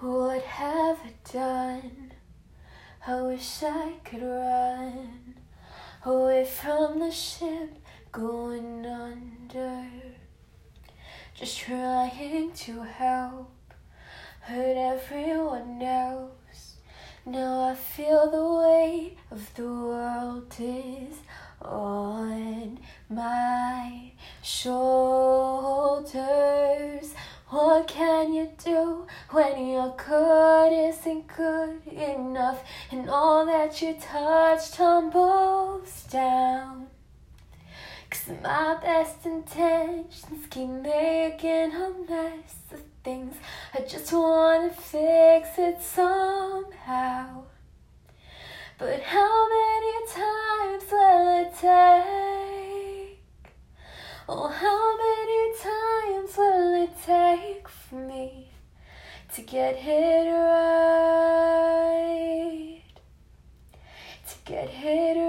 What have I done? I wish I could run away from the ship going under. Just trying to help, hurt everyone else. Now I feel the weight of the world is on my shoulders. What can you do when your good isn't good enough and all that you touch tumbles down? Cause my best intentions keep making a mess of things. I just wanna fix it somehow. But how many times will it take? Oh, how many to get it right? To get it right.